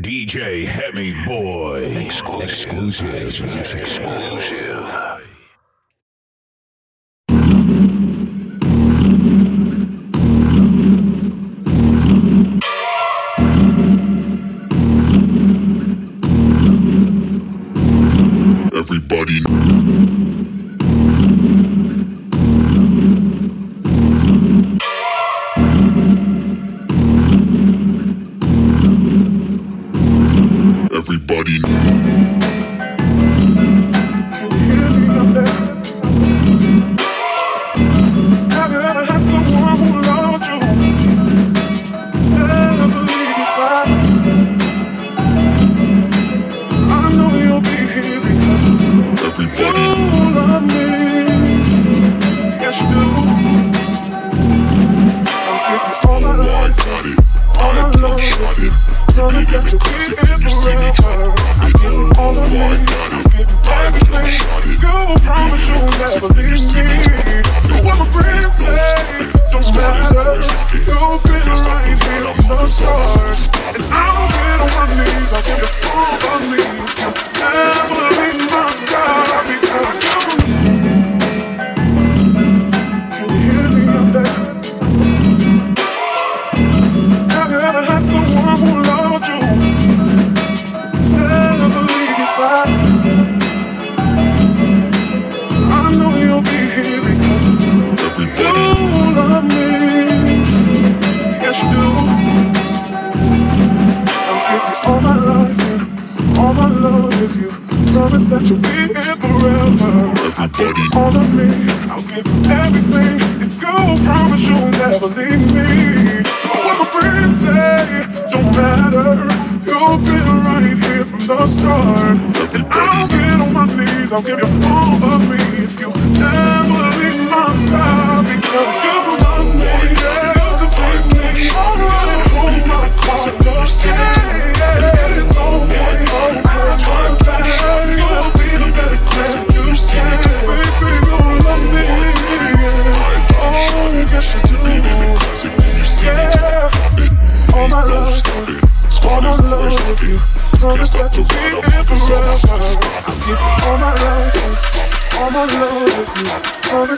DJ Hemi Boy. Exclusive. Exclusive. Exclusive. Everybody. everybody. Start. I don't get on my knees, I'll give you all of me if you die.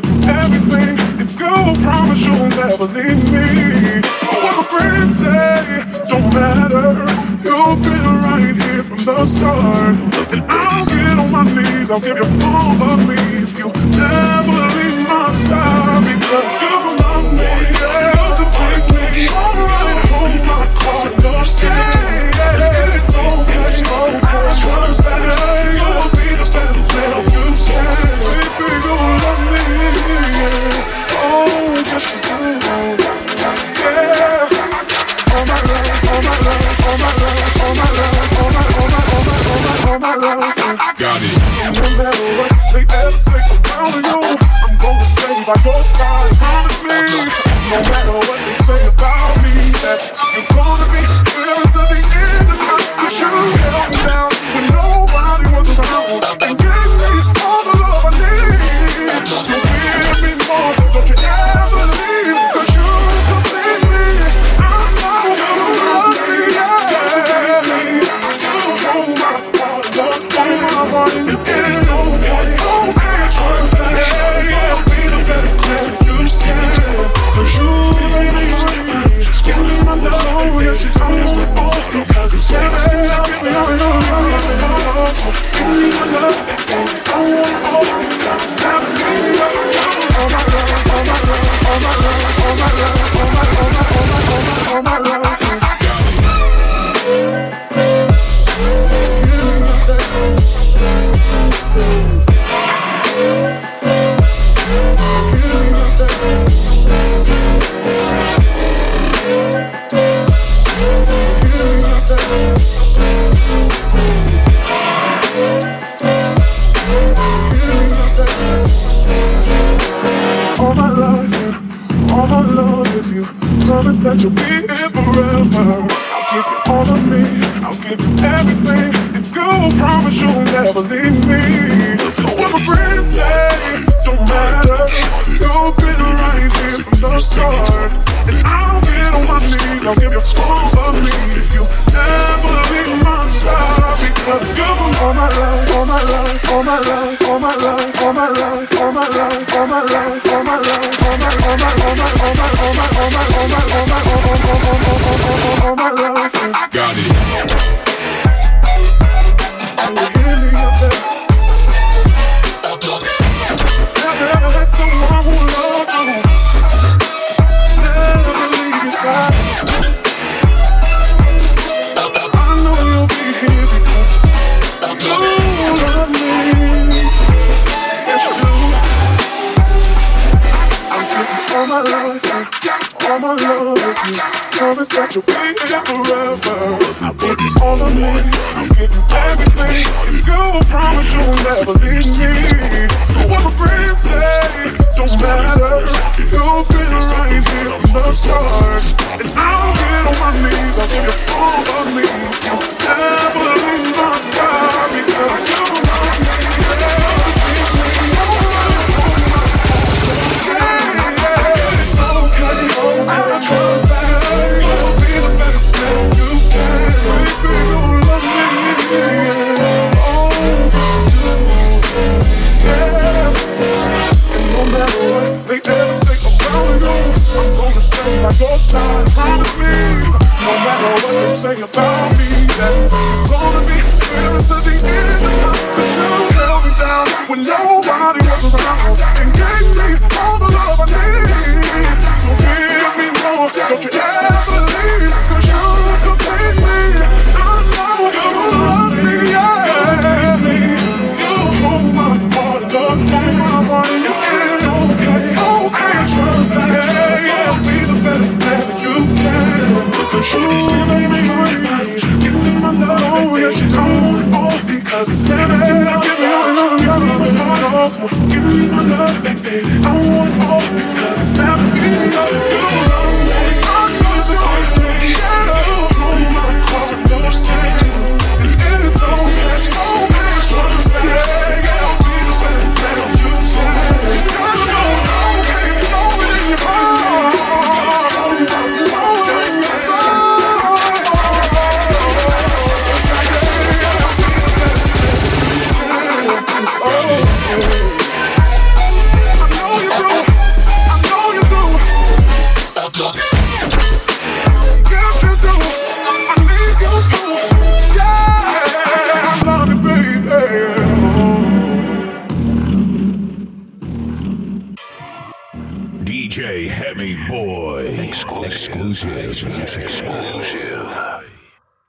give you everything if you promise you'll never leave me. What my friends say don't matter. You've been right here from the start. And I'll get on my knees. I'll give you all of me if you never leave my side. what they say about me. That you're gonna be ill to the end of time. Held down when nobody was around and gave me all the love I need. So give me more you ever To be here forever. I'll give you all of me, I'll give you everything. If you promise you'll never leave me, what my friends say don't matter. You'll be the right here from the start, and I'll get on my knees. I'll give you all. Got it. I'm in love with you. Love is such a thing forever. I put it all on me. I'm giving everything. Girl, I promise you'll never leave me. What Give me my love back, baby. Exclusive. Exclusive.